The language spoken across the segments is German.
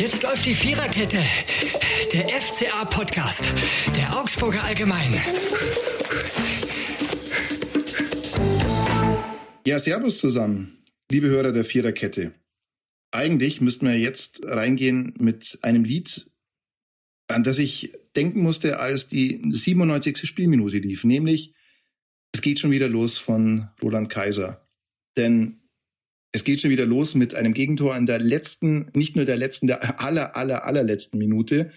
Jetzt läuft die Viererkette. Der FCA-Podcast. Der Augsburger Allgemein. Ja, Servus zusammen, liebe Hörer der Viererkette. Eigentlich müssten wir jetzt reingehen mit einem Lied, an das ich denken musste, als die 97. Spielminute lief, nämlich Es geht schon wieder los von Roland Kaiser. Denn es geht schon wieder los mit einem Gegentor in der letzten, nicht nur der letzten, der aller, aller, allerletzten Minute.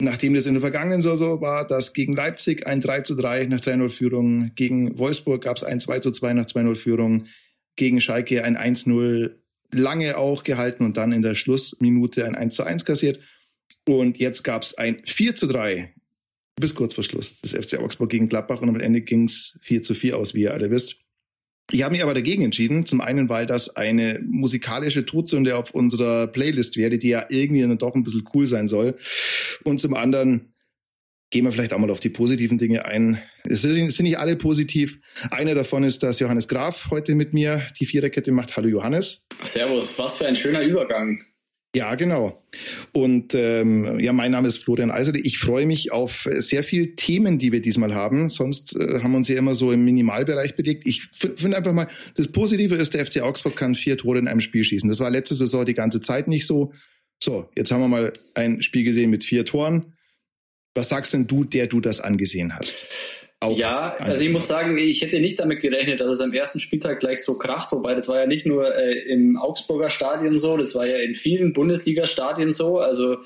Nachdem das in der vergangenen Saison war, dass gegen Leipzig ein 3 zu 3 nach 3-0 Führung, gegen Wolfsburg gab es ein 2 zu 2 nach 2-0 Führung, gegen Schalke ein 1-0 lange auch gehalten und dann in der Schlussminute ein 1 zu 1 kassiert. Und jetzt gab es ein 4 zu 3 bis kurz vor Schluss des FC Augsburg gegen Gladbach und am Ende ging es 4 zu 4 aus, wie ihr alle wisst. Ich habe mich aber dagegen entschieden. Zum einen, weil das eine musikalische Todsünde auf unserer Playlist wäre, die ja irgendwie dann doch ein bisschen cool sein soll. Und zum anderen gehen wir vielleicht auch mal auf die positiven Dinge ein. Es sind nicht alle positiv. Einer davon ist, dass Johannes Graf heute mit mir die Viererkette macht. Hallo Johannes. Servus, was für ein schöner Übergang. Ja, genau. Und ähm, ja, mein Name ist Florian Eiserde. Ich freue mich auf sehr viele Themen, die wir diesmal haben. Sonst äh, haben wir uns ja immer so im Minimalbereich belegt. Ich finde einfach mal, das Positive ist, der FC Augsburg kann vier Tore in einem Spiel schießen. Das war letzte Saison die ganze Zeit nicht so. So, jetzt haben wir mal ein Spiel gesehen mit vier Toren. Was sagst denn du, der du das angesehen hast? Auch ja, also ich muss sagen, ich hätte nicht damit gerechnet, dass es am ersten Spieltag gleich so kracht, wobei das war ja nicht nur äh, im Augsburger Stadion so, das war ja in vielen Bundesliga-Stadien so. Also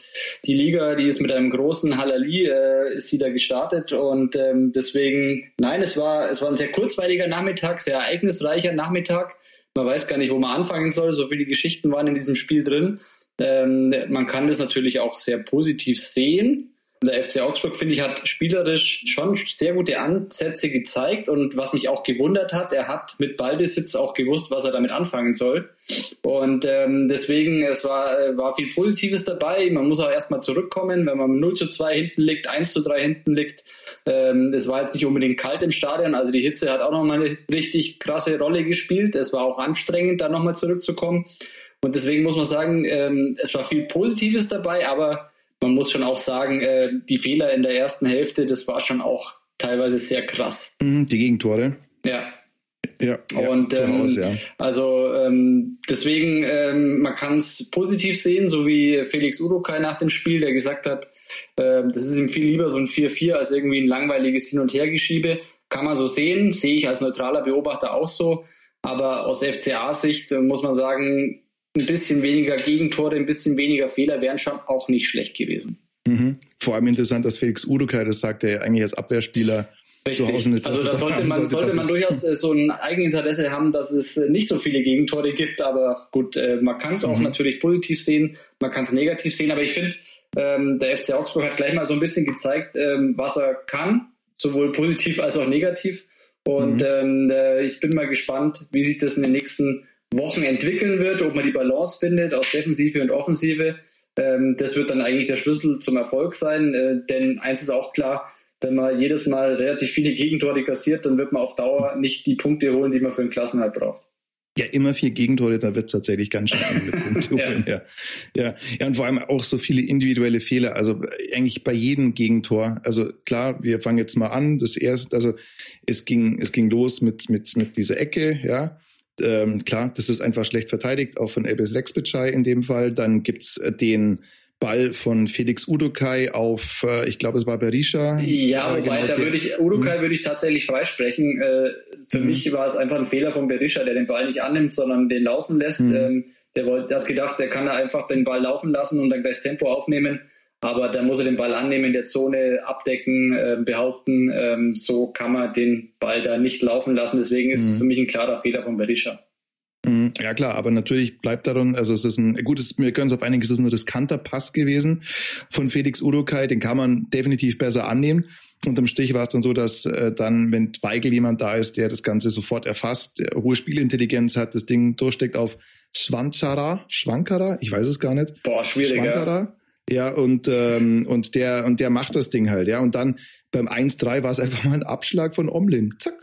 die Liga, die ist mit einem großen Halali, äh, ist sie da gestartet und ähm, deswegen, nein, es war, es war ein sehr kurzweiliger Nachmittag, sehr ereignisreicher Nachmittag. Man weiß gar nicht, wo man anfangen soll, so viele Geschichten waren in diesem Spiel drin. Ähm, man kann das natürlich auch sehr positiv sehen. Der FC Augsburg, finde ich, hat spielerisch schon sehr gute Ansätze gezeigt und was mich auch gewundert hat, er hat mit Ballbesitz auch gewusst, was er damit anfangen soll. Und ähm, deswegen, es war, äh, war viel Positives dabei. Man muss auch erstmal zurückkommen, wenn man 0 zu 2 hinten liegt, 1 zu 3 hinten liegt. Ähm, es war jetzt nicht unbedingt kalt im Stadion, also die Hitze hat auch nochmal eine richtig krasse Rolle gespielt. Es war auch anstrengend, da nochmal zurückzukommen. Und deswegen muss man sagen, ähm, es war viel Positives dabei, aber man muss schon auch sagen, äh, die Fehler in der ersten Hälfte, das war schon auch teilweise sehr krass. Mhm, die Gegentore. Ja. Ja, und ähm, aus, ja. also ähm, deswegen, ähm, man kann es positiv sehen, so wie Felix Urukai nach dem Spiel, der gesagt hat, äh, das ist ihm viel lieber so ein 4-4 als irgendwie ein langweiliges Hin- und Hergeschiebe. Kann man so sehen, sehe ich als neutraler Beobachter auch so. Aber aus FCA-Sicht äh, muss man sagen, ein bisschen weniger Gegentore, ein bisschen weniger Fehler wären schon auch nicht schlecht gewesen. Mhm. Vor allem interessant, dass Felix Udukai, das sagt er eigentlich als Abwehrspieler, Richtig. also da sollte man, sollte, man durchaus äh, so ein Eigeninteresse haben, dass es äh, nicht so viele Gegentore gibt, aber gut, äh, man kann es auch mhm. natürlich positiv sehen, man kann es negativ sehen, aber ich finde, ähm, der FC Augsburg hat gleich mal so ein bisschen gezeigt, ähm, was er kann, sowohl positiv als auch negativ. Und mhm. ähm, äh, ich bin mal gespannt, wie sich das in den nächsten Wochen entwickeln wird, ob man die Balance findet aus Defensive und Offensive. Ähm, das wird dann eigentlich der Schlüssel zum Erfolg sein, äh, denn eins ist auch klar, wenn man jedes Mal relativ viele Gegentore kassiert, dann wird man auf Dauer nicht die Punkte holen, die man für den Klassenhalt braucht. Ja, immer vier Gegentore, da wird es tatsächlich ganz schön mit Punkte holen. ja. ja. ja, und vor allem auch so viele individuelle Fehler. Also eigentlich bei jedem Gegentor. Also klar, wir fangen jetzt mal an. Das erste, also es ging, es ging los mit mit mit dieser Ecke, ja ähm, klar, das ist einfach schlecht verteidigt, auch von Elbis Rexbitschei in dem Fall. Dann gibt's äh, den Ball von Felix Udokai auf, äh, ich glaube, es war Berisha. Ja, äh, wobei, genau, da würde ich, Udokai hm. würde ich tatsächlich freisprechen. Äh, für mhm. mich war es einfach ein Fehler von Berisha, der den Ball nicht annimmt, sondern den laufen lässt. Mhm. Ähm, der, wollte, der hat gedacht, der kann da einfach den Ball laufen lassen und dann gleich das Tempo aufnehmen. Aber da muss er den Ball annehmen, in der Zone abdecken, äh, behaupten. Ähm, so kann man den Ball da nicht laufen lassen. Deswegen ist mhm. es für mich ein klarer Fehler von Berisha. Mhm. Ja klar, aber natürlich bleibt daran, also es ist ein gutes, wir können es auf einigen, es ist ein riskanter Pass gewesen von Felix Udokai, den kann man definitiv besser annehmen. Unterm Strich war es dann so, dass äh, dann, wenn Weigel jemand da ist, der das Ganze sofort erfasst, hohe Spielintelligenz hat, das Ding durchsteckt auf Schwanchara, Schwankara, ich weiß es gar nicht. Boah, schwierig. Schwankara, ja, und, ähm, und der, und der macht das Ding halt, ja. Und dann beim 1-3 war es einfach mal ein Abschlag von Omlin. Zack.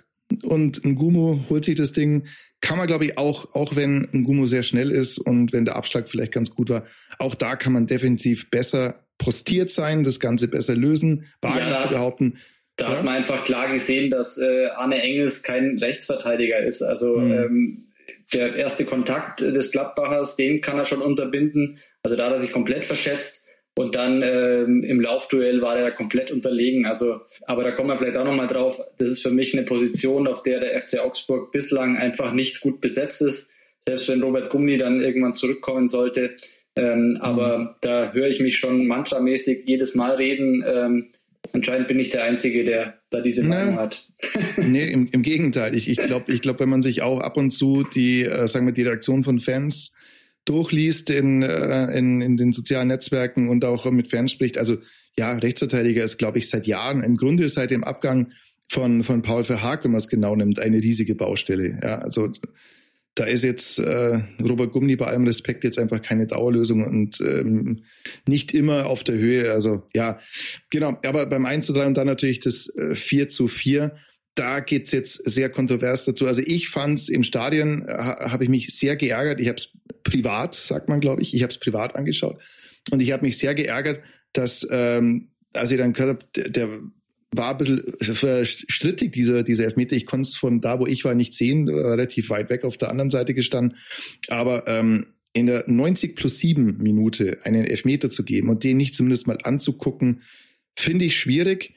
und ein Gumo holt sich das Ding. Kann man, glaube ich, auch, auch wenn ein Gumo sehr schnell ist und wenn der Abschlag vielleicht ganz gut war, auch da kann man defensiv besser postiert sein, das Ganze besser lösen, wagen ja, zu behaupten. Da ja? hat man einfach klar gesehen, dass äh, Arne Engels kein Rechtsverteidiger ist. Also mhm. ähm, der erste Kontakt des Gladbachers, den kann er schon unterbinden. Also da hat er sich komplett verschätzt. Und dann ähm, im Laufduell war er komplett unterlegen. Also, aber da kommen wir vielleicht auch nochmal drauf. Das ist für mich eine Position, auf der der FC Augsburg bislang einfach nicht gut besetzt ist. Selbst wenn Robert Gumni dann irgendwann zurückkommen sollte. Ähm, mhm. Aber da höre ich mich schon mantramäßig jedes Mal reden. Ähm, anscheinend bin ich der Einzige, der da diese Meinung hat. nee, im, im Gegenteil. Ich, ich glaube, ich glaub, wenn man sich auch ab und zu die, äh, sagen wir, die Reaktion von Fans durchliest in, äh, in, in den sozialen Netzwerken und auch mit Fans spricht, also ja, Rechtsverteidiger ist, glaube ich, seit Jahren, im Grunde seit dem Abgang von, von Paul Verhaag, wenn man es genau nimmt, eine riesige Baustelle. Ja, also da ist jetzt äh, Robert Gumni bei allem Respekt jetzt einfach keine Dauerlösung und ähm, nicht immer auf der Höhe. Also ja, genau. Aber beim 1 zu 3 und dann natürlich das äh, 4 zu 4 da geht's jetzt sehr kontrovers dazu. Also ich fand's im Stadion, äh, habe ich mich sehr geärgert. Ich habe es privat, sagt man, glaube ich, ich habe es privat angeschaut. Und ich habe mich sehr geärgert, dass, ähm, als ich dann gehört habe, der, der war ein bisschen strittig, dieser, dieser Elfmeter. Ich konnte es von da, wo ich war, nicht sehen, relativ weit weg auf der anderen Seite gestanden. Aber ähm, in der 90 plus 7 Minute einen Elfmeter zu geben und den nicht zumindest mal anzugucken, finde ich schwierig.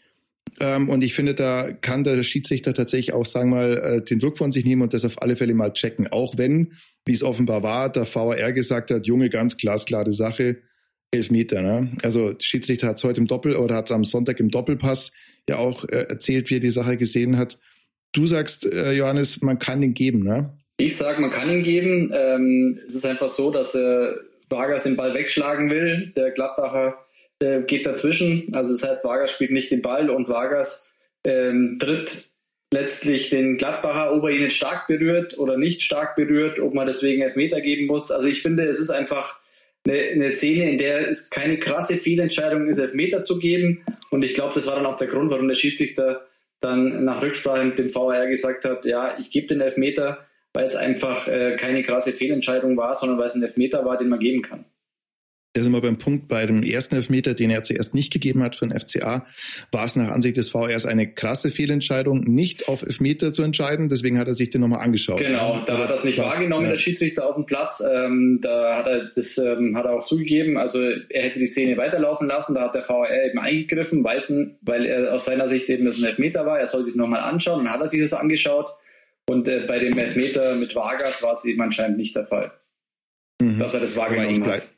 Ähm, und ich finde, da kann der Schiedsrichter tatsächlich auch, sagen wir mal, äh, den Druck von sich nehmen und das auf alle Fälle mal checken. Auch wenn, wie es offenbar war, der VAR gesagt hat, Junge, ganz glasklare Sache, Elfmeter. Ne? Also Schiedsrichter hat es heute im Doppel oder hat es am Sonntag im Doppelpass ja auch äh, erzählt, wie er die Sache gesehen hat. Du sagst, äh, Johannes, man kann ihn geben, ne? Ich sage, man kann ihn geben. Ähm, es ist einfach so, dass äh, Vargas den Ball wegschlagen will. Der Gladbacher äh, geht dazwischen. Also das heißt, Vargas spielt nicht den Ball und Vargas ähm, tritt letztlich den Gladbacher, ob er ihn stark berührt oder nicht stark berührt, ob man deswegen Elfmeter geben muss. Also ich finde, es ist einfach eine, eine Szene, in der es keine krasse Fehlentscheidung ist, Elfmeter zu geben. Und ich glaube, das war dann auch der Grund, warum der Schiedsrichter dann nach Rücksprache mit dem VR gesagt hat, ja, ich gebe den Elfmeter, weil es einfach äh, keine krasse Fehlentscheidung war, sondern weil es ein Elfmeter war, den man geben kann da sind wir beim Punkt bei dem ersten Elfmeter, den er zuerst nicht gegeben hat für den FCA, war es nach Ansicht des VRs eine krasse Fehlentscheidung, nicht auf Elfmeter zu entscheiden. Deswegen hat er sich den nochmal angeschaut. Genau, da hat er es nicht wahrgenommen, ja. der Schiedsrichter auf dem Platz. Ähm, da hat er das ähm, hat er auch zugegeben. Also er hätte die Szene weiterlaufen lassen. Da hat der VR eben eingegriffen, weißen, weil er aus seiner Sicht eben das ein Elfmeter war. Er soll sich nochmal anschauen. Dann hat er sich das angeschaut. Und äh, bei dem Elfmeter mit Vargas war es eben anscheinend nicht der Fall, mhm. dass er das wahrgenommen hat.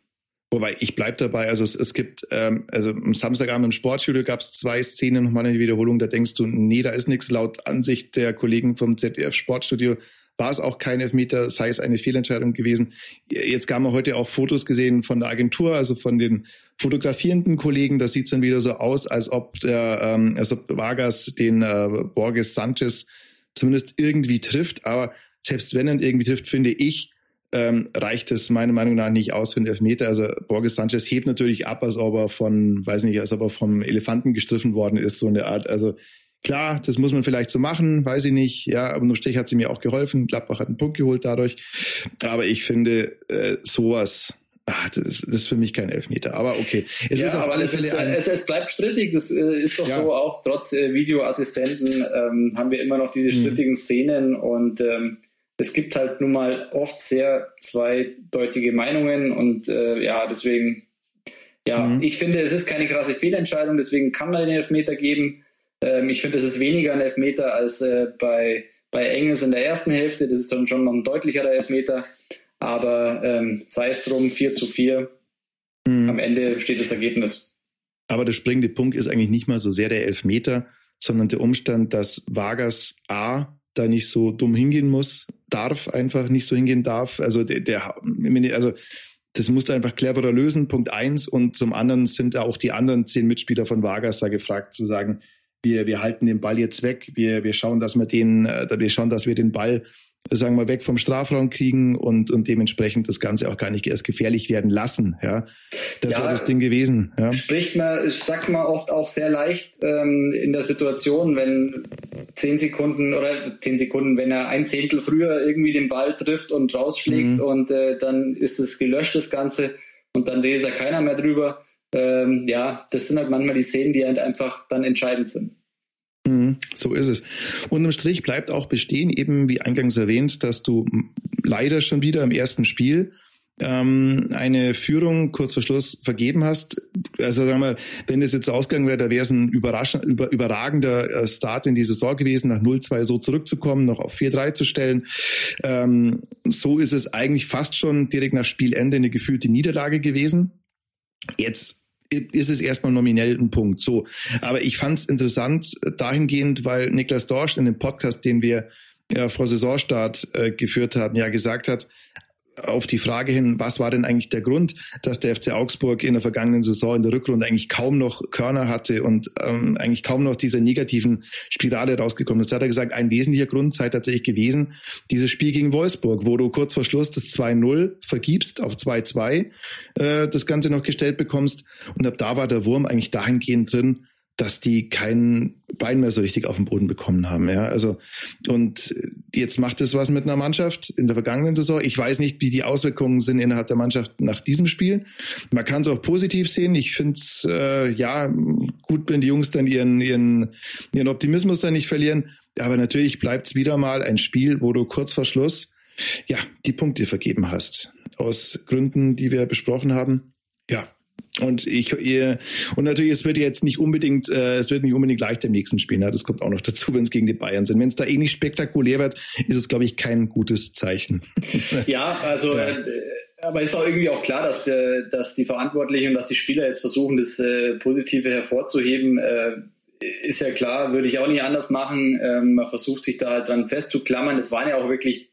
Wobei ich bleib dabei, also es, es gibt, ähm, also am Samstagabend im Sportstudio gab es zwei Szenen, nochmal eine Wiederholung, da denkst du, nee, da ist nichts. Laut Ansicht der Kollegen vom ZDF Sportstudio war es auch kein Elfmeter, sei es eine Fehlentscheidung gewesen. Jetzt haben wir heute auch Fotos gesehen von der Agentur, also von den fotografierenden Kollegen. Da sieht dann wieder so aus, als ob der, ähm, als ob Vargas den äh, Borges Sanchez zumindest irgendwie trifft. Aber selbst wenn er irgendwie trifft, finde ich, ähm, reicht es meiner Meinung nach nicht aus für einen Elfmeter. Also Borges Sanchez hebt natürlich ab, als ob er von, weiß nicht, als ob er vom Elefanten gestriffen worden ist, so eine Art. Also klar, das muss man vielleicht so machen, weiß ich nicht. Ja, aber nur Stich hat sie mir auch geholfen. Gladbach hat einen Punkt geholt dadurch. Aber ich finde äh, sowas. Ah, das, das ist für mich kein Elfmeter, aber okay. Es ja, ist auf alle Fälle ist, ein es, es bleibt strittig. Das äh, ist doch ja. so auch trotz äh, Videoassistenten ähm, haben wir immer noch diese mhm. strittigen mhm. Szenen und ähm, es gibt halt nun mal oft sehr zweideutige Meinungen und äh, ja, deswegen, ja, mhm. ich finde, es ist keine krasse Fehlentscheidung, deswegen kann man den Elfmeter geben. Ähm, ich finde, es ist weniger ein Elfmeter als äh, bei, bei Engels in der ersten Hälfte. Das ist dann schon noch ein deutlicherer Elfmeter. Aber ähm, sei es drum, 4 zu 4. Mhm. Am Ende steht das Ergebnis. Aber der springende Punkt ist eigentlich nicht mal so sehr der Elfmeter, sondern der Umstand, dass Vargas A da nicht so dumm hingehen muss, darf einfach nicht so hingehen darf. Also der, der also das musst du einfach cleverer lösen, Punkt eins. Und zum anderen sind auch die anderen zehn Mitspieler von Vargas da gefragt, zu sagen, wir, wir halten den Ball jetzt weg, wir, wir schauen, dass wir den, äh, wir schauen, dass wir den Ball sagen wir, weg vom Strafraum kriegen und, und dementsprechend das Ganze auch gar nicht erst gefährlich werden lassen. Ja, das ja, war das Ding gewesen. Ja. Spricht man, sagt man oft auch sehr leicht ähm, in der Situation, wenn zehn Sekunden oder zehn Sekunden, wenn er ein Zehntel früher irgendwie den Ball trifft und rausschlägt mhm. und äh, dann ist es gelöscht, das Ganze, und dann redet da keiner mehr drüber. Ähm, ja, das sind halt manchmal die Szenen, die halt einfach dann entscheidend sind. Mhm, so ist es. Unterm Strich bleibt auch bestehen, eben wie eingangs erwähnt, dass du leider schon wieder im ersten Spiel ähm, eine Führung kurz vor Schluss vergeben hast. Also sagen wir, wenn es jetzt ausgegangen wäre, da wäre es ein über, überragender äh, Start in die Saison gewesen, nach 0-2 so zurückzukommen, noch auf 4-3 zu stellen. Ähm, so ist es eigentlich fast schon direkt nach Spielende eine gefühlte Niederlage gewesen. Jetzt ist es erstmal nominell ein Punkt. So. Aber ich fand es interessant dahingehend, weil Niklas Dorsch in dem Podcast, den wir ja, vor Saisonstart äh, geführt haben, ja gesagt hat, auf die Frage hin, was war denn eigentlich der Grund, dass der FC Augsburg in der vergangenen Saison in der Rückrunde eigentlich kaum noch Körner hatte und ähm, eigentlich kaum noch dieser negativen Spirale rausgekommen ist, hat er gesagt, ein wesentlicher Grund sei tatsächlich gewesen, dieses Spiel gegen Wolfsburg, wo du kurz vor Schluss das 2-0 vergibst auf 2-2, äh, das Ganze noch gestellt bekommst. Und ab da war der Wurm eigentlich dahingehend drin, dass die kein Bein mehr so richtig auf den Boden bekommen haben. Ja, also und jetzt macht es was mit einer Mannschaft in der vergangenen Saison. Ich weiß nicht, wie die Auswirkungen sind innerhalb der Mannschaft nach diesem Spiel. Man kann es auch positiv sehen. Ich finde es äh, ja gut, wenn die Jungs dann ihren ihren ihren Optimismus dann nicht verlieren. Aber natürlich bleibt es wieder mal ein Spiel, wo du kurz vor Schluss ja die Punkte vergeben hast aus Gründen, die wir besprochen haben. Ja, und ich ihr, und natürlich, es wird jetzt nicht unbedingt, äh, es wird nicht unbedingt leichter im nächsten Spiel. Ne? Das kommt auch noch dazu, wenn es gegen die Bayern sind. Wenn es da eh nicht spektakulär wird, ist es, glaube ich, kein gutes Zeichen. Ja, also ja. Äh, aber ist auch irgendwie auch klar, dass, äh, dass die Verantwortlichen und dass die Spieler jetzt versuchen, das äh, Positive hervorzuheben. Äh, ist ja klar, würde ich auch nicht anders machen. Ähm, man versucht sich da halt dran festzuklammern. Es waren ja auch wirklich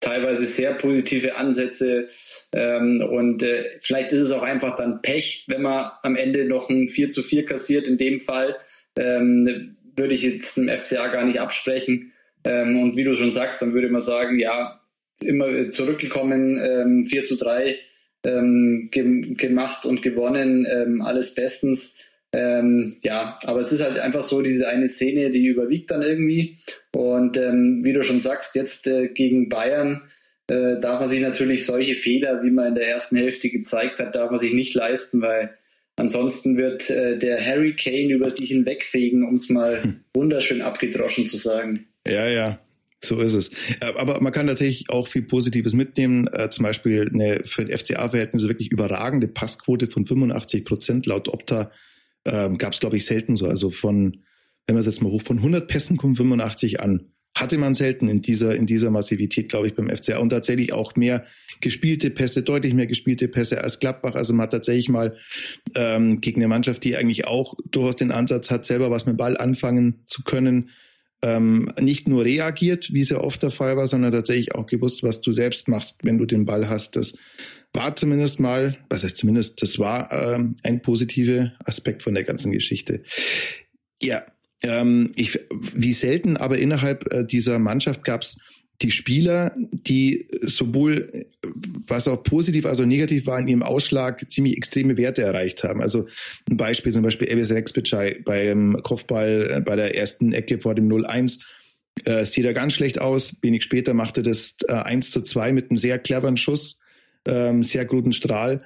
teilweise sehr positive Ansätze. Ähm, und äh, vielleicht ist es auch einfach dann Pech, wenn man am Ende noch ein 4 zu 4 kassiert. In dem Fall ähm, würde ich jetzt dem FCA gar nicht absprechen. Ähm, und wie du schon sagst, dann würde man sagen, ja, immer zurückgekommen, ähm, 4 zu 3 ähm, ge gemacht und gewonnen, ähm, alles bestens. Ähm, ja, aber es ist halt einfach so, diese eine Szene, die überwiegt dann irgendwie. Und ähm, wie du schon sagst, jetzt äh, gegen Bayern äh, darf man sich natürlich solche Fehler, wie man in der ersten Hälfte gezeigt hat, darf man sich nicht leisten, weil ansonsten wird äh, der Harry Kane über sich hinwegfegen, um es mal hm. wunderschön abgedroschen zu sagen. Ja, ja, so ist es. Aber man kann tatsächlich auch viel Positives mitnehmen. Äh, zum Beispiel eine für FCA-Verhältnisse wirklich überragende Passquote von 85 Prozent laut Opta ähm, gab es, glaube ich, selten so. Also von, wenn man es jetzt mal hoch, von 100 Pässen kommen 85 an. Hatte man selten in dieser, in dieser Massivität, glaube ich, beim FCA. Und tatsächlich auch mehr gespielte Pässe, deutlich mehr gespielte Pässe als Gladbach. Also man hat tatsächlich mal ähm, gegen eine Mannschaft, die eigentlich auch durchaus den Ansatz hat, selber was mit Ball anfangen zu können, ähm, nicht nur reagiert, wie es ja oft der Fall war, sondern tatsächlich auch gewusst, was du selbst machst, wenn du den Ball hast. Das war zumindest mal, was heißt zumindest, das war ähm, ein positiver Aspekt von der ganzen Geschichte. Ja, ähm, ich, wie selten aber innerhalb äh, dieser Mannschaft gab es die Spieler, die sowohl, was auch positiv als auch negativ war, in ihrem Ausschlag ziemlich extreme Werte erreicht haben. Also ein Beispiel zum Beispiel Eves Rexbitschei beim Kopfball äh, bei der ersten Ecke vor dem 0-1 äh, sieht er ganz schlecht aus. Wenig später machte das äh, 1 zu 2 mit einem sehr cleveren Schuss ähm, sehr guten Strahl.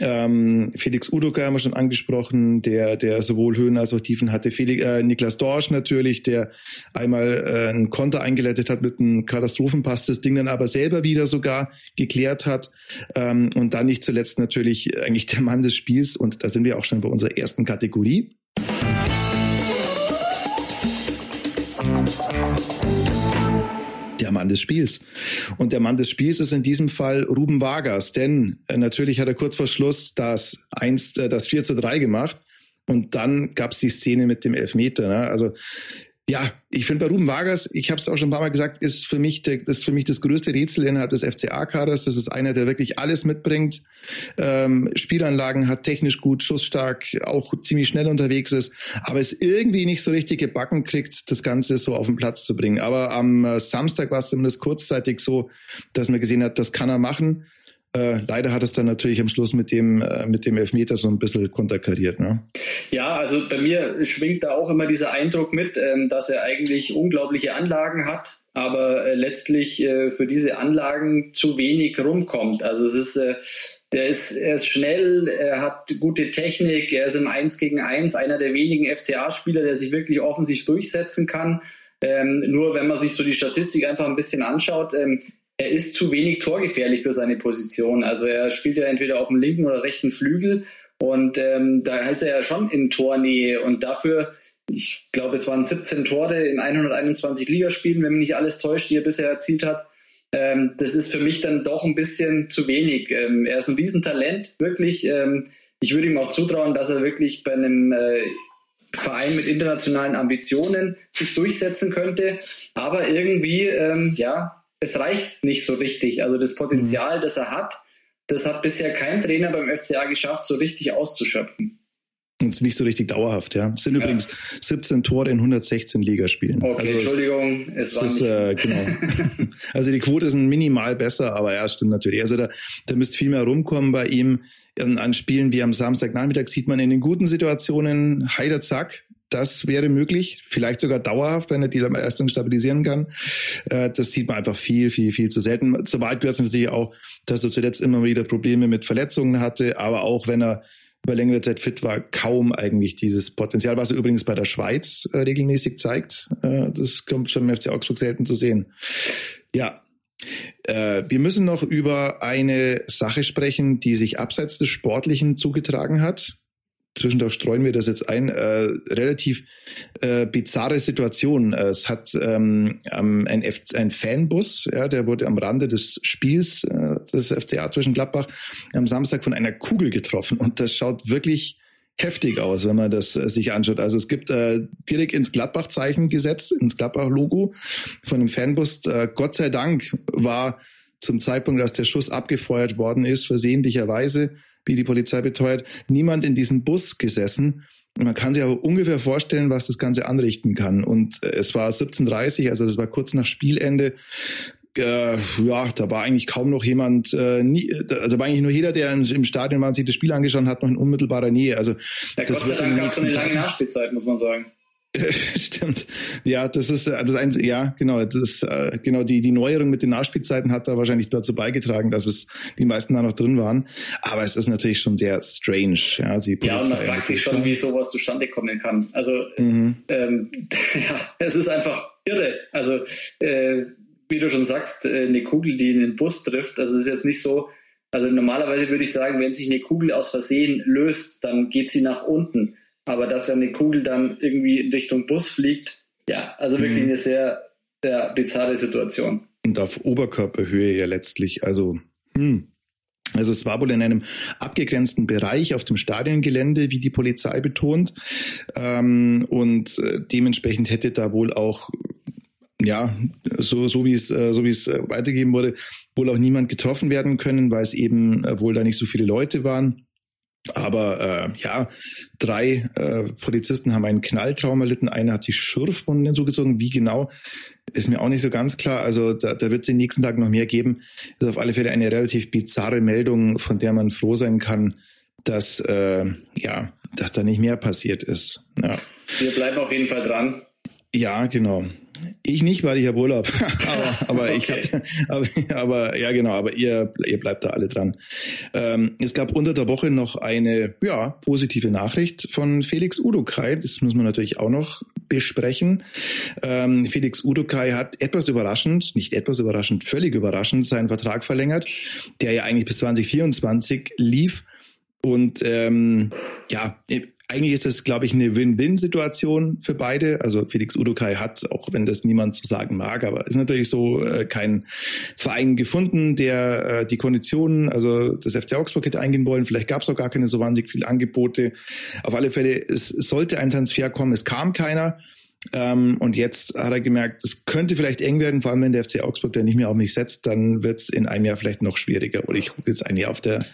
Ähm, Felix Udoka haben wir schon angesprochen, der, der sowohl Höhen als auch Tiefen hatte. Felix, äh, Niklas Dorsch natürlich, der einmal äh, einen Konter eingeleitet hat mit einem Katastrophenpass, das Ding dann aber selber wieder sogar geklärt hat. Ähm, und dann nicht zuletzt natürlich eigentlich der Mann des Spiels. Und da sind wir auch schon bei unserer ersten Kategorie. Der Mann des Spiels. Und der Mann des Spiels ist in diesem Fall Ruben Vargas, denn äh, natürlich hat er kurz vor Schluss das 1, äh, das 4 zu 3 gemacht und dann gab es die Szene mit dem Elfmeter. Ne? Also Ja, ich finde bei Ruben Vargas, ich habe es auch schon ein paar Mal gesagt, ist für mich der, das ist für mich das größte Rätsel innerhalb des FCA-Kaders. Das ist einer, der wirklich alles mitbringt, ähm, Spielanlagen hat, technisch gut, schussstark, auch ziemlich schnell unterwegs ist, aber es irgendwie nicht so richtig gebacken kriegt, das Ganze so auf den Platz zu bringen. Aber am äh, Samstag war es zumindest kurzzeitig so, dass man gesehen hat, das kann er machen. Äh, leider hat es dann natürlich am Schluss mit dem, äh, mit dem Elfmeter so ein bisschen konterkariert. Ne? Ja, also bei mir schwingt da auch immer dieser Eindruck mit, ähm, dass er eigentlich unglaubliche Anlagen hat, aber äh, letztlich äh, für diese Anlagen zu wenig rumkommt. Also es ist, äh, der ist, er ist schnell, er hat gute Technik, er ist im 1 gegen 1 einer der wenigen FCA-Spieler, der sich wirklich offensiv durchsetzen kann. Ähm, nur wenn man sich so die Statistik einfach ein bisschen anschaut, ähm, er ist zu wenig torgefährlich für seine Position. Also er spielt ja entweder auf dem linken oder rechten Flügel und ähm, da ist er ja schon in Tornähe und dafür, ich glaube, es waren 17 Tore in 121 Ligaspielen, wenn mich nicht alles täuscht, die er bisher erzielt hat. Ähm, das ist für mich dann doch ein bisschen zu wenig. Ähm, er ist ein Riesentalent, wirklich. Ähm, ich würde ihm auch zutrauen, dass er wirklich bei einem äh, Verein mit internationalen Ambitionen sich durchsetzen könnte. Aber irgendwie, ähm, ja, es reicht nicht so richtig. Also das Potenzial, mhm. das er hat, das hat bisher kein Trainer beim FCA geschafft, so richtig auszuschöpfen. Und nicht so richtig dauerhaft, ja. Es sind ja. übrigens 17 Tore in 116 Ligaspielen. Okay, also Entschuldigung, es, es war ist, äh, genau. also die Quote ist minimal besser, aber ja, stimmt natürlich. Also da, da müsste viel mehr rumkommen bei ihm. An Spielen wie am Samstagnachmittag sieht man in den guten Situationen Heider Zack, das wäre möglich, vielleicht sogar dauerhaft, wenn er die Leistung stabilisieren kann. Äh, das sieht man einfach viel, viel, viel zu selten. Zur Wahrheit gehört es natürlich auch, dass er zuletzt immer wieder Probleme mit Verletzungen hatte, aber auch wenn er über längere Zeit fit war, kaum eigentlich dieses Potenzial, was er übrigens bei der Schweiz äh, regelmäßig zeigt. Äh, das kommt schon im FC Augsburg selten zu sehen. Ja, wir müssen noch über eine Sache sprechen, die sich abseits des Sportlichen zugetragen hat zwischendurch streuen wir das jetzt ein, äh, relativ äh, bizarre Situation. Es hat ähm, ein, F ein Fanbus, ja, der wurde am Rande des Spiels äh, des FCA zwischen Gladbach am Samstag von einer Kugel getroffen und das schaut wirklich heftig aus, wenn man das äh, sich anschaut. Also es gibt äh, direkt ins Gladbach-Zeichen gesetzt, ins Gladbach-Logo von dem Fanbus. Äh, Gott sei Dank war zum Zeitpunkt, dass der Schuss abgefeuert worden ist, versehentlicherweise wie die Polizei beteuert, niemand in diesem Bus gesessen. Man kann sich aber ungefähr vorstellen, was das Ganze anrichten kann. Und äh, es war 17.30 also das war kurz nach Spielende. Äh, ja, da war eigentlich kaum noch jemand, äh, nie, also war eigentlich nur jeder, der im Stadion war und sich das Spiel angeschaut hat, noch in unmittelbarer Nähe. Also ja, das Gott sei Dank gab es eine lange Nachspielzeit, muss man sagen. Stimmt. Ja, das ist äh, das eins, ja, genau, das ist, äh, genau die die Neuerung mit den Nachspielzeiten hat da wahrscheinlich dazu beigetragen, dass es die meisten da noch drin waren, aber es ist natürlich schon sehr strange, ja, die Ja, und man fragt sich schon, wie sowas zustande kommen kann. Also mhm. ähm, ja, es ist einfach irre. Also äh, wie du schon sagst, äh, eine Kugel, die in den Bus trifft, also ist jetzt nicht so, also normalerweise würde ich sagen, wenn sich eine Kugel aus Versehen löst, dann geht sie nach unten aber dass ja eine Kugel dann irgendwie in Richtung Bus fliegt, ja, also wirklich mhm. eine sehr, sehr bizarre Situation. Und auf Oberkörperhöhe ja letztlich, also, hm. Also es war wohl in einem abgegrenzten Bereich auf dem Stadiongelände, wie die Polizei betont. Ähm, und äh, dementsprechend hätte da wohl auch ja, so, so wie es, äh, so wie es äh, weitergegeben wurde, wohl auch niemand getroffen werden können, weil es eben wohl da nicht so viele Leute waren. Aber äh, ja, drei äh, Polizisten haben einen Knalltraum erlitten. Einer hat sich Schürfwunden hinzugezogen. Wie genau, ist mir auch nicht so ganz klar. Also da, da wird es den nächsten Tag noch mehr geben. Das ist auf alle Fälle eine relativ bizarre Meldung, von der man froh sein kann, dass äh, ja, dass da nicht mehr passiert ist. Ja. Wir bleiben auf jeden Fall dran. Ja, genau. Ich nicht, weil ich habe Urlaub. aber aber okay. ich hab, aber, aber ja genau, aber ihr ihr bleibt da alle dran. Ähm, es gab unter der Woche noch eine ja positive Nachricht von Felix Udokai. Das muss man natürlich auch noch besprechen. Ähm, Felix Udokai hat etwas überraschend, nicht etwas überraschend, völlig überraschend seinen Vertrag verlängert, der ja eigentlich bis 2024 lief. Und ähm, ja, eigentlich ist das, glaube ich, eine Win-Win-Situation für beide. Also Felix Udokai hat, auch wenn das niemand so sagen mag, aber ist natürlich so äh, kein Verein gefunden, der äh, die Konditionen, also das FC Augsburg hätte eingehen wollen. Vielleicht gab es auch gar keine so wahnsinnig viele Angebote. Auf alle Fälle, es sollte ein Transfer kommen, es kam keiner. Ähm, und jetzt hat er gemerkt, es könnte vielleicht eng werden, vor allem wenn der FC Augsburg der nicht mehr auf mich setzt, dann wird es in einem Jahr vielleicht noch schwieriger. Oder ich gucke jetzt ein Jahr auf der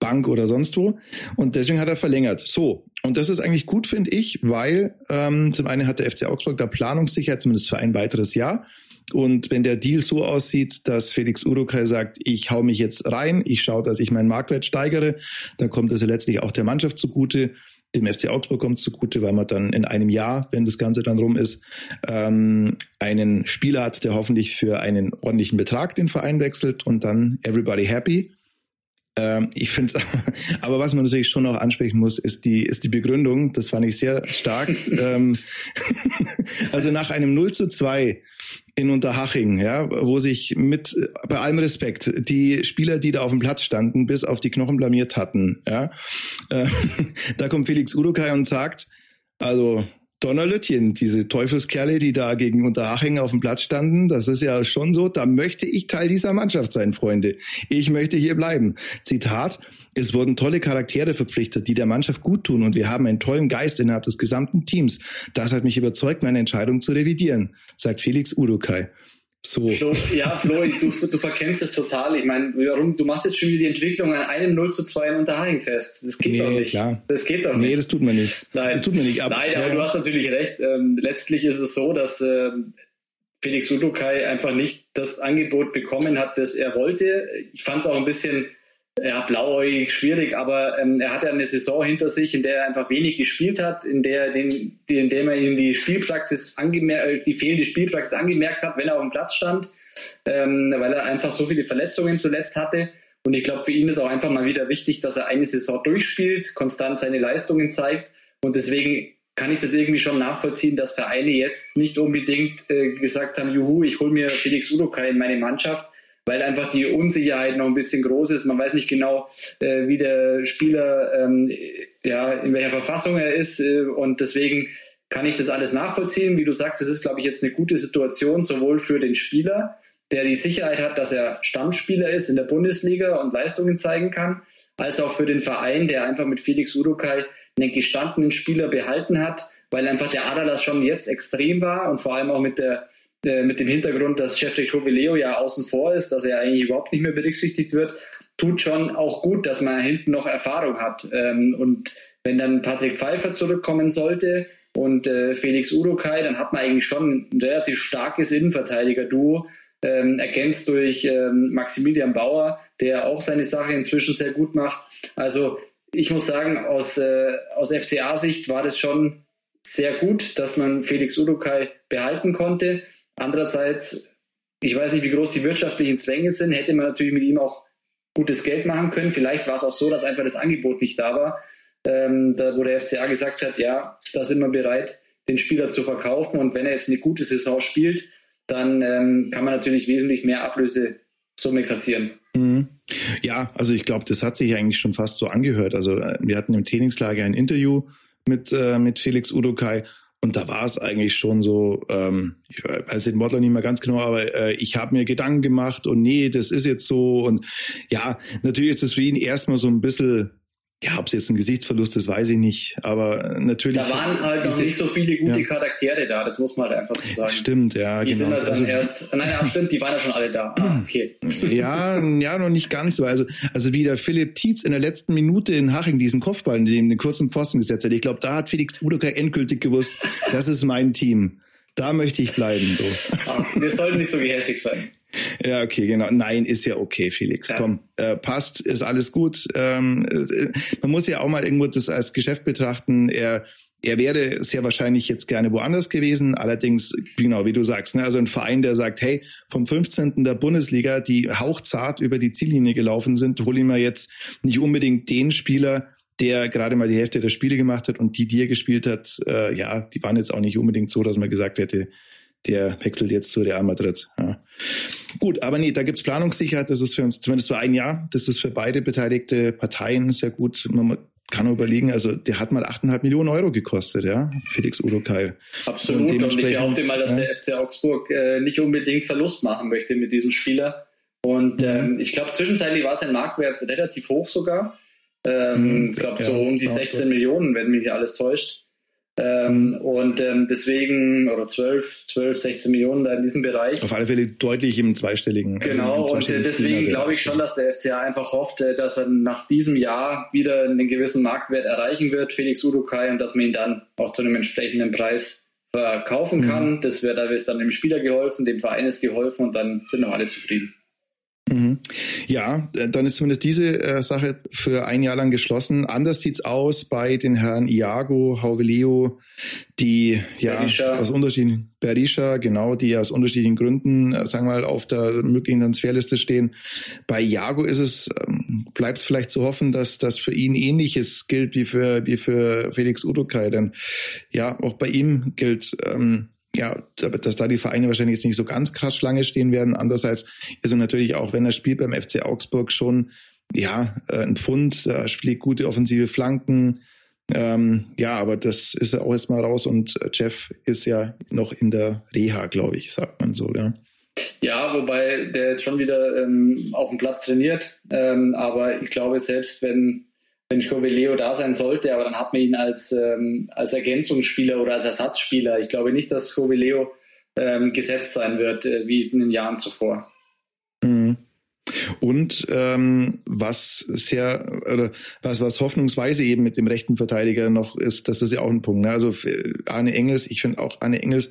Bank oder sonst wo. Und deswegen hat er verlängert. So, und das ist eigentlich gut, finde ich, weil ähm, zum einen hat der FC Augsburg da Planungssicherheit, zumindest für ein weiteres Jahr. Und wenn der Deal so aussieht, dass Felix Urukai sagt, ich hau mich jetzt rein, ich schaue, dass ich meinen Marktwert steigere, dann kommt das ja letztlich auch der Mannschaft zugute dem FC Augsburg kommt zugute, weil man dann in einem Jahr, wenn das Ganze dann rum ist, ähm, einen Spieler hat, der hoffentlich für einen ordentlichen Betrag den Verein wechselt und dann everybody happy. Ähm, ich finde aber was man natürlich schon noch ansprechen muss, ist die, ist die Begründung. Das fand ich sehr stark. ähm, also nach einem 0 zu 2 in Unterhaching, ja, wo sich mit, bei allem Respekt, die Spieler, die da auf dem Platz standen, bis auf die Knochen blamiert hatten, ja, äh, da kommt Felix Urukai und sagt, also Donnerlütchen, diese Teufelskerle, die da gegen Unterhaching auf dem Platz standen, das ist ja schon so, da möchte ich Teil dieser Mannschaft sein, Freunde. Ich möchte hier bleiben. Zitat, es wurden tolle Charaktere verpflichtet, die der Mannschaft gut tun und wir haben einen tollen Geist innerhalb des gesamten Teams. Das hat mich überzeugt, meine Entscheidung zu revidieren, sagt Felix Urukai. So. Flo, ja, Flo, du, du verkennst es total. Ich meine, warum, du machst jetzt schon wieder die Entwicklung an einem 0 zu 2 in Unterhaching fest. Das geht nee, doch nicht. Klar. Das geht doch nicht. Nee, das tut man nicht. Nein, das tut man nicht. Aber, Nein, aber ja. du hast natürlich recht. Ähm, letztlich ist es so, dass ähm, Felix Udukai einfach nicht das Angebot bekommen hat, das er wollte. Ich fand es auch ein bisschen ja, blauäugig, schwierig, aber ähm, er hat ja eine Saison hinter sich, in der er einfach wenig gespielt hat, in der den, in dem er ihm die Spielpraxis angemerkt, äh, die fehlende Spielpraxis angemerkt hat, wenn er auf dem Platz stand, ähm, weil er einfach so viele Verletzungen zuletzt hatte. Und ich glaube, für ihn ist auch einfach mal wieder wichtig, dass er eine Saison durchspielt, konstant seine Leistungen zeigt. Und deswegen kann ich das irgendwie schon nachvollziehen, dass Vereine jetzt nicht unbedingt äh, gesagt haben, juhu, ich hole mir Felix Udokai in meine Mannschaft, weil einfach die Unsicherheit noch ein bisschen groß ist. Man weiß nicht genau, äh, wie der Spieler, ähm, ja, in welcher Verfassung er ist äh, und deswegen kann ich das alles nachvollziehen. Wie du sagst, es ist, glaube ich, jetzt eine gute Situation, sowohl für den Spieler, der die Sicherheit hat, dass er Stammspieler ist in der Bundesliga und Leistungen zeigen kann, als auch für den Verein, der einfach mit Felix Urukai einen gestandenen Spieler behalten hat, weil einfach der Adalas schon jetzt extrem war und vor allem auch mit der äh, mit dem Hintergrund, dass Jeffrey Covileo ja außen vor ist, dass er eigentlich überhaupt nicht mehr berücksichtigt wird, tut schon auch gut, dass man hinten noch Erfahrung hat. Ähm, und wenn dann Patrick Pfeiffer zurückkommen sollte und äh, Felix Urukai, dann hat man eigentlich schon ein relativ starkes Innenverteidiger-Duo, ähm, ergänzt durch ähm, Maximilian Bauer, der auch seine Sache inzwischen sehr gut macht. Also ich muss sagen, aus, äh, aus FCA-Sicht war das schon sehr gut, dass man Felix Urukai behalten konnte. Andererseits, ich weiß nicht, wie groß die wirtschaftlichen Zwänge sind, hätte man natürlich mit ihm auch gutes Geld machen können. Vielleicht war es auch so, dass einfach das Angebot nicht da war, ähm, da, wo der FCA gesagt hat, ja, da sind wir bereit, den Spieler zu verkaufen. Und wenn er jetzt eine gute Saison spielt, dann ähm, kann man natürlich wesentlich mehr Ablösesumme kassieren. Mhm. Ja, also ich glaube, das hat sich eigentlich schon fast so angehört. Also äh, wir hatten im Trainingslager ein Interview mit, äh, mit Felix Udokai und da war es eigentlich schon so, ähm, ich weiß den Wortler nicht mehr ganz genau, aber äh, ich habe mir Gedanken gemacht und nee, das ist jetzt so. Und ja, natürlich ist das für ihn erstmal so ein bisschen ja, ob es jetzt ein Gesichtsverlust ist, weiß ich nicht. Aber natürlich. Da waren halt noch nicht so viele gute ja. Charaktere da, das muss man halt einfach so sagen. Stimmt, ja. Die genau. sind halt dann also, erst. Nein, ja, stimmt, die waren ja schon alle da. Ah, okay. ja, ja, noch nicht ganz so. Also, also wie der Philipp Tietz in der letzten Minute in Haching diesen Kopfball, in dem den kurzen Pfosten gesetzt hat. Ich glaube, da hat Felix Udokai endgültig gewusst, das ist mein Team. Da möchte ich bleiben. So. Ah, wir sollten nicht so gehässig sein. Ja, okay, genau. Nein, ist ja okay, Felix. Ja. Komm, äh, passt, ist alles gut. Ähm, äh, man muss ja auch mal irgendwo das als Geschäft betrachten. Er er wäre sehr wahrscheinlich jetzt gerne woanders gewesen. Allerdings, genau wie du sagst, ne, also ein Verein, der sagt, hey, vom 15. der Bundesliga, die hauchzart über die Ziellinie gelaufen sind, hol ich mir jetzt nicht unbedingt den Spieler, der gerade mal die Hälfte der Spiele gemacht hat und die, die er gespielt hat, äh, ja, die waren jetzt auch nicht unbedingt so, dass man gesagt hätte, der wechselt jetzt zu Real Madrid. Ja. Gut, aber nee, da gibt's Planungssicherheit. Das ist für uns zumindest für ein Jahr. Das ist für beide beteiligte Parteien sehr gut. Man kann nur überlegen, also der hat mal 8,5 Millionen Euro gekostet, ja, Felix Udokai. Absolut. Und, und ich behaupte mal, dass ja. der FC Augsburg äh, nicht unbedingt Verlust machen möchte mit diesem Spieler. Und ähm, ich glaube, zwischenzeitlich war sein Marktwert relativ hoch sogar. Ähm, mhm, ich glaube, so um die 16 Millionen, wenn mich alles täuscht. Ähm, und ähm, deswegen, oder 12, 12, 16 Millionen da in diesem Bereich. Auf alle Fälle deutlich im zweistelligen. Also genau, also und äh, deswegen glaube ich schon, dass der FCA einfach hofft, äh, dass er nach diesem Jahr wieder einen gewissen Marktwert erreichen wird, Felix Urukai, und dass man ihn dann auch zu einem entsprechenden Preis verkaufen kann. Mhm. Das wird, da ist dann dem Spieler geholfen, dem Verein ist geholfen und dann sind auch alle zufrieden. Mhm. Ja, äh, dann ist zumindest diese äh, Sache für ein Jahr lang geschlossen. Anders sieht's aus bei den Herren Iago, Hauveleo, die ja Berisha. aus unterschiedlichen Berisha, genau, die aus unterschiedlichen Gründen, äh, sagen wir mal, auf der möglichen Transferliste stehen. Bei Iago ist es, ähm, bleibt vielleicht zu hoffen, dass das für ihn ähnliches gilt wie für wie für Felix Udokai, denn ja, auch bei ihm gilt ähm, ja, dass da die Vereine wahrscheinlich jetzt nicht so ganz krass Schlange stehen werden. Andererseits ist er natürlich auch, wenn er spielt beim FC Augsburg schon, ja, äh, ein Pfund, er spielt gute offensive Flanken. Ähm, ja, aber das ist er auch erstmal raus und Jeff ist ja noch in der Reha, glaube ich, sagt man so, ja. Ja, wobei der jetzt schon wieder ähm, auf dem Platz trainiert. Ähm, aber ich glaube, selbst wenn wenn Leo da sein sollte, aber dann hat man ihn als, ähm, als Ergänzungsspieler oder als Ersatzspieler. Ich glaube nicht, dass Leo ähm, gesetzt sein wird, äh, wie in den Jahren zuvor. Mhm. Und ähm, was sehr oder was was hoffnungsweise eben mit dem rechten Verteidiger noch ist, das ist ja auch ein Punkt. Ne? Also Arne Engels, ich finde auch Arne Engels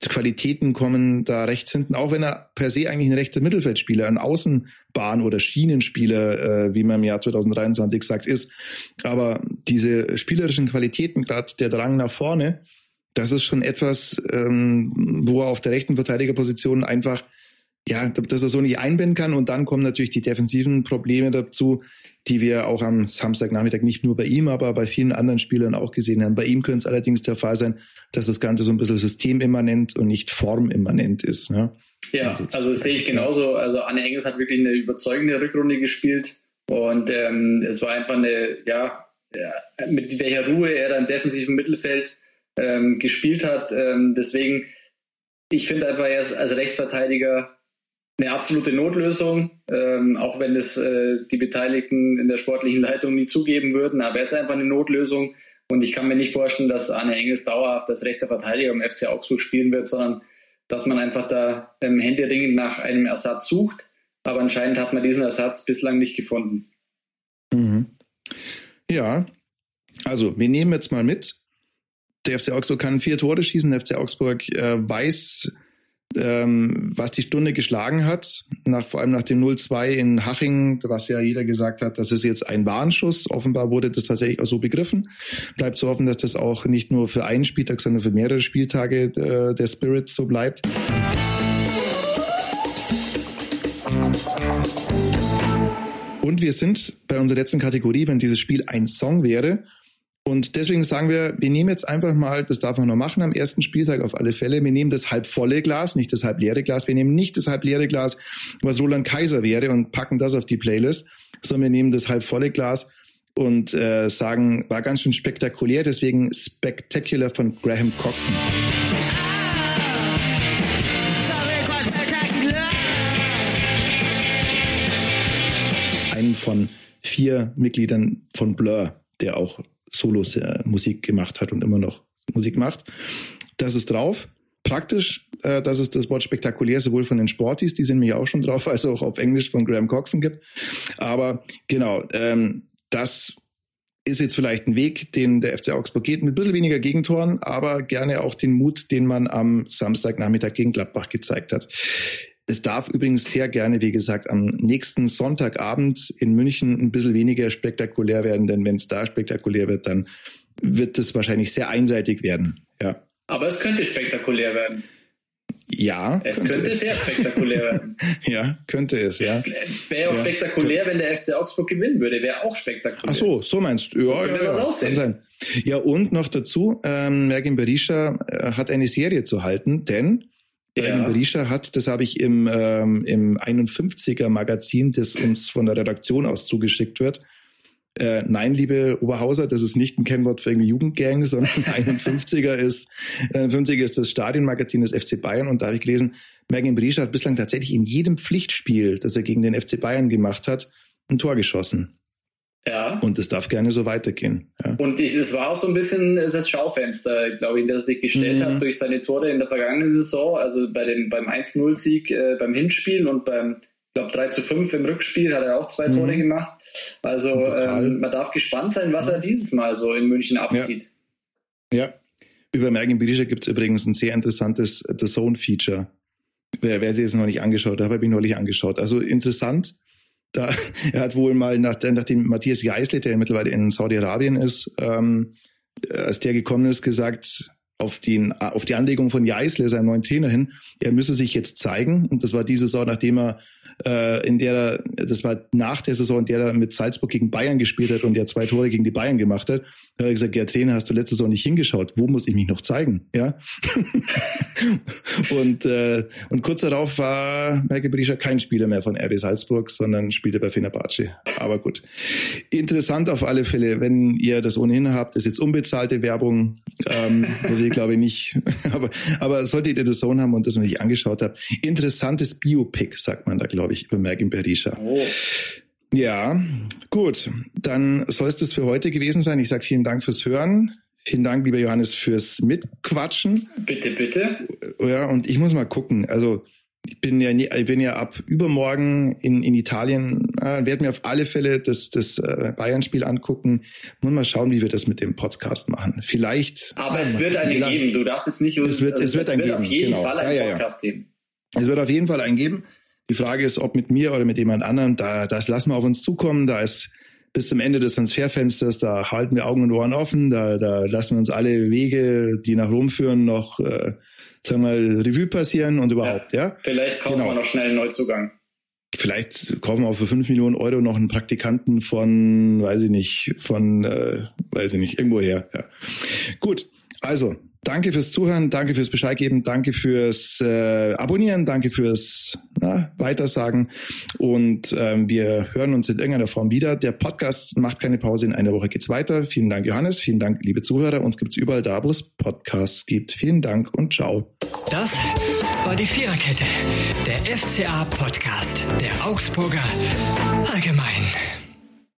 Qualitäten kommen da rechts hinten, auch wenn er per se eigentlich ein rechter Mittelfeldspieler, ein Außenbahn- oder Schienenspieler, äh, wie man im Jahr 2023 sagt, ist. Aber diese spielerischen Qualitäten, gerade der Drang nach vorne, das ist schon etwas, ähm, wo er auf der rechten Verteidigerposition einfach ja, dass er so nicht einbinden kann. Und dann kommen natürlich die defensiven Probleme dazu, die wir auch am Samstagnachmittag nicht nur bei ihm, aber bei vielen anderen Spielern auch gesehen haben. Bei ihm könnte es allerdings der Fall sein, dass das Ganze so ein bisschen systemimmanent und nicht formimmanent ist. Ne? Ja, also das sehe ich genauso. Also Anne Engels hat wirklich eine überzeugende Rückrunde gespielt und ähm, es war einfach eine, ja, mit welcher Ruhe er dann defensiv im Mittelfeld ähm, gespielt hat. Ähm, deswegen, ich finde einfach, er ist als Rechtsverteidiger eine absolute Notlösung, ähm, auch wenn es äh, die Beteiligten in der sportlichen Leitung nie zugeben würden. Aber er ist einfach eine Notlösung und ich kann mir nicht vorstellen, dass Arne Engels dauerhaft als rechter Verteidiger im FC Augsburg spielen wird, sondern dass man einfach da ähm, händeringend nach einem Ersatz sucht. Aber anscheinend hat man diesen Ersatz bislang nicht gefunden. Mhm. Ja, also wir nehmen jetzt mal mit. Der FC Augsburg kann vier Tore schießen. Der FC Augsburg äh, weiß, ähm, was die Stunde geschlagen hat, nach, vor allem nach dem 0-2 in Haching, was ja jeder gesagt hat, das ist jetzt ein Warnschuss. Offenbar wurde das tatsächlich auch so begriffen. Bleibt zu hoffen, dass das auch nicht nur für einen Spieltag, sondern für mehrere Spieltage äh, der Spirit so bleibt. Und wir sind bei unserer letzten Kategorie, wenn dieses Spiel ein Song wäre. Und deswegen sagen wir, wir nehmen jetzt einfach mal, das darf man noch machen am ersten Spieltag auf alle Fälle, wir nehmen das halb volle Glas, nicht das halb leere Glas, wir nehmen nicht das halb leere Glas, was Roland Kaiser wäre und packen das auf die Playlist, sondern wir nehmen das halb volle Glas und äh, sagen, war ganz schön spektakulär, deswegen Spectacular von Graham Coxon. Einen von vier Mitgliedern von Blur, der auch Solos äh, Musik gemacht hat und immer noch Musik macht. Das ist drauf. Praktisch, äh, dass es das Wort spektakulär sowohl von den Sporties, die sind mich auch schon drauf, als auch auf Englisch von Graham Coxon gibt. Aber genau, ähm, das ist jetzt vielleicht ein Weg, den der FC Augsburg geht, mit ein bisschen weniger Gegentoren, aber gerne auch den Mut, den man am Samstagnachmittag gegen Gladbach gezeigt hat. Es darf übrigens sehr gerne, wie gesagt, am nächsten Sonntagabend in München ein bisschen weniger spektakulär werden, denn wenn es da spektakulär wird, dann wird es wahrscheinlich sehr einseitig werden. Ja. Aber es könnte spektakulär werden. Ja. Es könnte, könnte es. sehr spektakulär werden. ja, könnte es, ja. Wäre auch ja. spektakulär, wenn der FC Augsburg gewinnen würde. Wäre auch spektakulär. Ach so, so meinst du. Ja, könnte ja, was aussehen. Sein. Ja, und noch dazu, ähm, Mergin Berisha äh, hat eine Serie zu halten, denn ja. Berisha hat, das habe ich im, ähm, im 51er Magazin, das uns von der Redaktion aus zugeschickt wird. Äh, nein, liebe Oberhauser, das ist nicht ein Kennwort für irgendeine Jugendgang, sondern 51er ist, äh, 50er ist das Stadionmagazin des FC Bayern und da habe ich gelesen, Mergin Berisha hat bislang tatsächlich in jedem Pflichtspiel, das er gegen den FC Bayern gemacht hat, ein Tor geschossen. Ja. Und es darf gerne so weitergehen. Ja. Und ich, es war auch so ein bisschen das Schaufenster, glaube ich, das sich gestellt mhm. hat durch seine Tore in der vergangenen Saison, also bei dem, beim 1-0-Sieg äh, beim Hinspiel und beim, ich glaube, 3 zu 5 im Rückspiel hat er auch zwei mhm. Tore gemacht. Also ähm, man darf gespannt sein, was er dieses Mal so in München abzieht. Ja. ja. Über Mergen Berisha gibt es übrigens ein sehr interessantes The Zone-Feature. Wer, wer sich jetzt noch nicht angeschaut hat, habe ich neulich angeschaut. Also interessant da, er hat wohl mal, nach, nachdem Matthias Geisle, der mittlerweile in Saudi-Arabien ist, ähm, als der gekommen ist, gesagt, auf, den, auf die Anlegung von Geisle, seinem neuen Trainer hin, er müsse sich jetzt zeigen. Und das war diese Saison, nachdem er äh, in der, das war nach der Saison, in der er mit Salzburg gegen Bayern gespielt hat und der zwei Tore gegen die Bayern gemacht hat, da hat er gesagt, ja Trainer, hast du letzte Saison nicht hingeschaut, wo muss ich mich noch zeigen? Ja. und, äh, und kurz darauf war Michael Berisha kein Spieler mehr von RB Salzburg, sondern spielte bei Fenerbahce. Aber gut. Interessant auf alle Fälle, wenn ihr das ohnehin habt, ist jetzt unbezahlte Werbung, ähm, muss ich glaube ich nicht, aber, aber solltet ihr das Zone haben und das noch nicht angeschaut habt, interessantes Biopic, sagt man da, glaube ich glaube ich, über Mergin Berisha. Oh. Ja, gut. Dann soll es das für heute gewesen sein. Ich sage vielen Dank fürs Hören. Vielen Dank, lieber Johannes, fürs Mitquatschen. Bitte, bitte. Ja, und ich muss mal gucken. Also ich bin ja, ich bin ja ab übermorgen in, in Italien, äh, werde mir auf alle Fälle das, das äh, Bayern-Spiel angucken. Muss mal schauen, wie wir das mit dem Podcast machen. Vielleicht. Aber es wird einen geben. Du darfst jetzt nicht. Es wird, also, es wird, es wird auf jeden genau. Fall einen ja, Podcast ja, ja. geben. Es wird auf jeden Fall einen geben. Die Frage ist, ob mit mir oder mit jemand anderem, da, das lassen wir auf uns zukommen. Da ist bis zum Ende des Transferfensters, da halten wir Augen und Ohren offen, da, da lassen wir uns alle Wege, die nach Rom führen, noch, äh, sagen wir mal, Revue passieren und überhaupt, ja. ja? Vielleicht kaufen genau. wir noch schnell einen Neuzugang. Vielleicht kaufen wir auch für fünf Millionen Euro noch einen Praktikanten von, weiß ich nicht, von, äh, weiß ich nicht, irgendwoher. Ja. Gut, also Danke fürs Zuhören, danke fürs Bescheid geben, danke fürs äh, Abonnieren, danke fürs na, Weitersagen und ähm, wir hören uns in irgendeiner Form wieder. Der Podcast macht keine Pause, in einer Woche geht's weiter. Vielen Dank, Johannes, vielen Dank, liebe Zuhörer. Uns gibt's überall da, wo es Podcasts gibt. Vielen Dank und ciao. Das war die Viererkette, der FCA-Podcast der Augsburger Allgemein.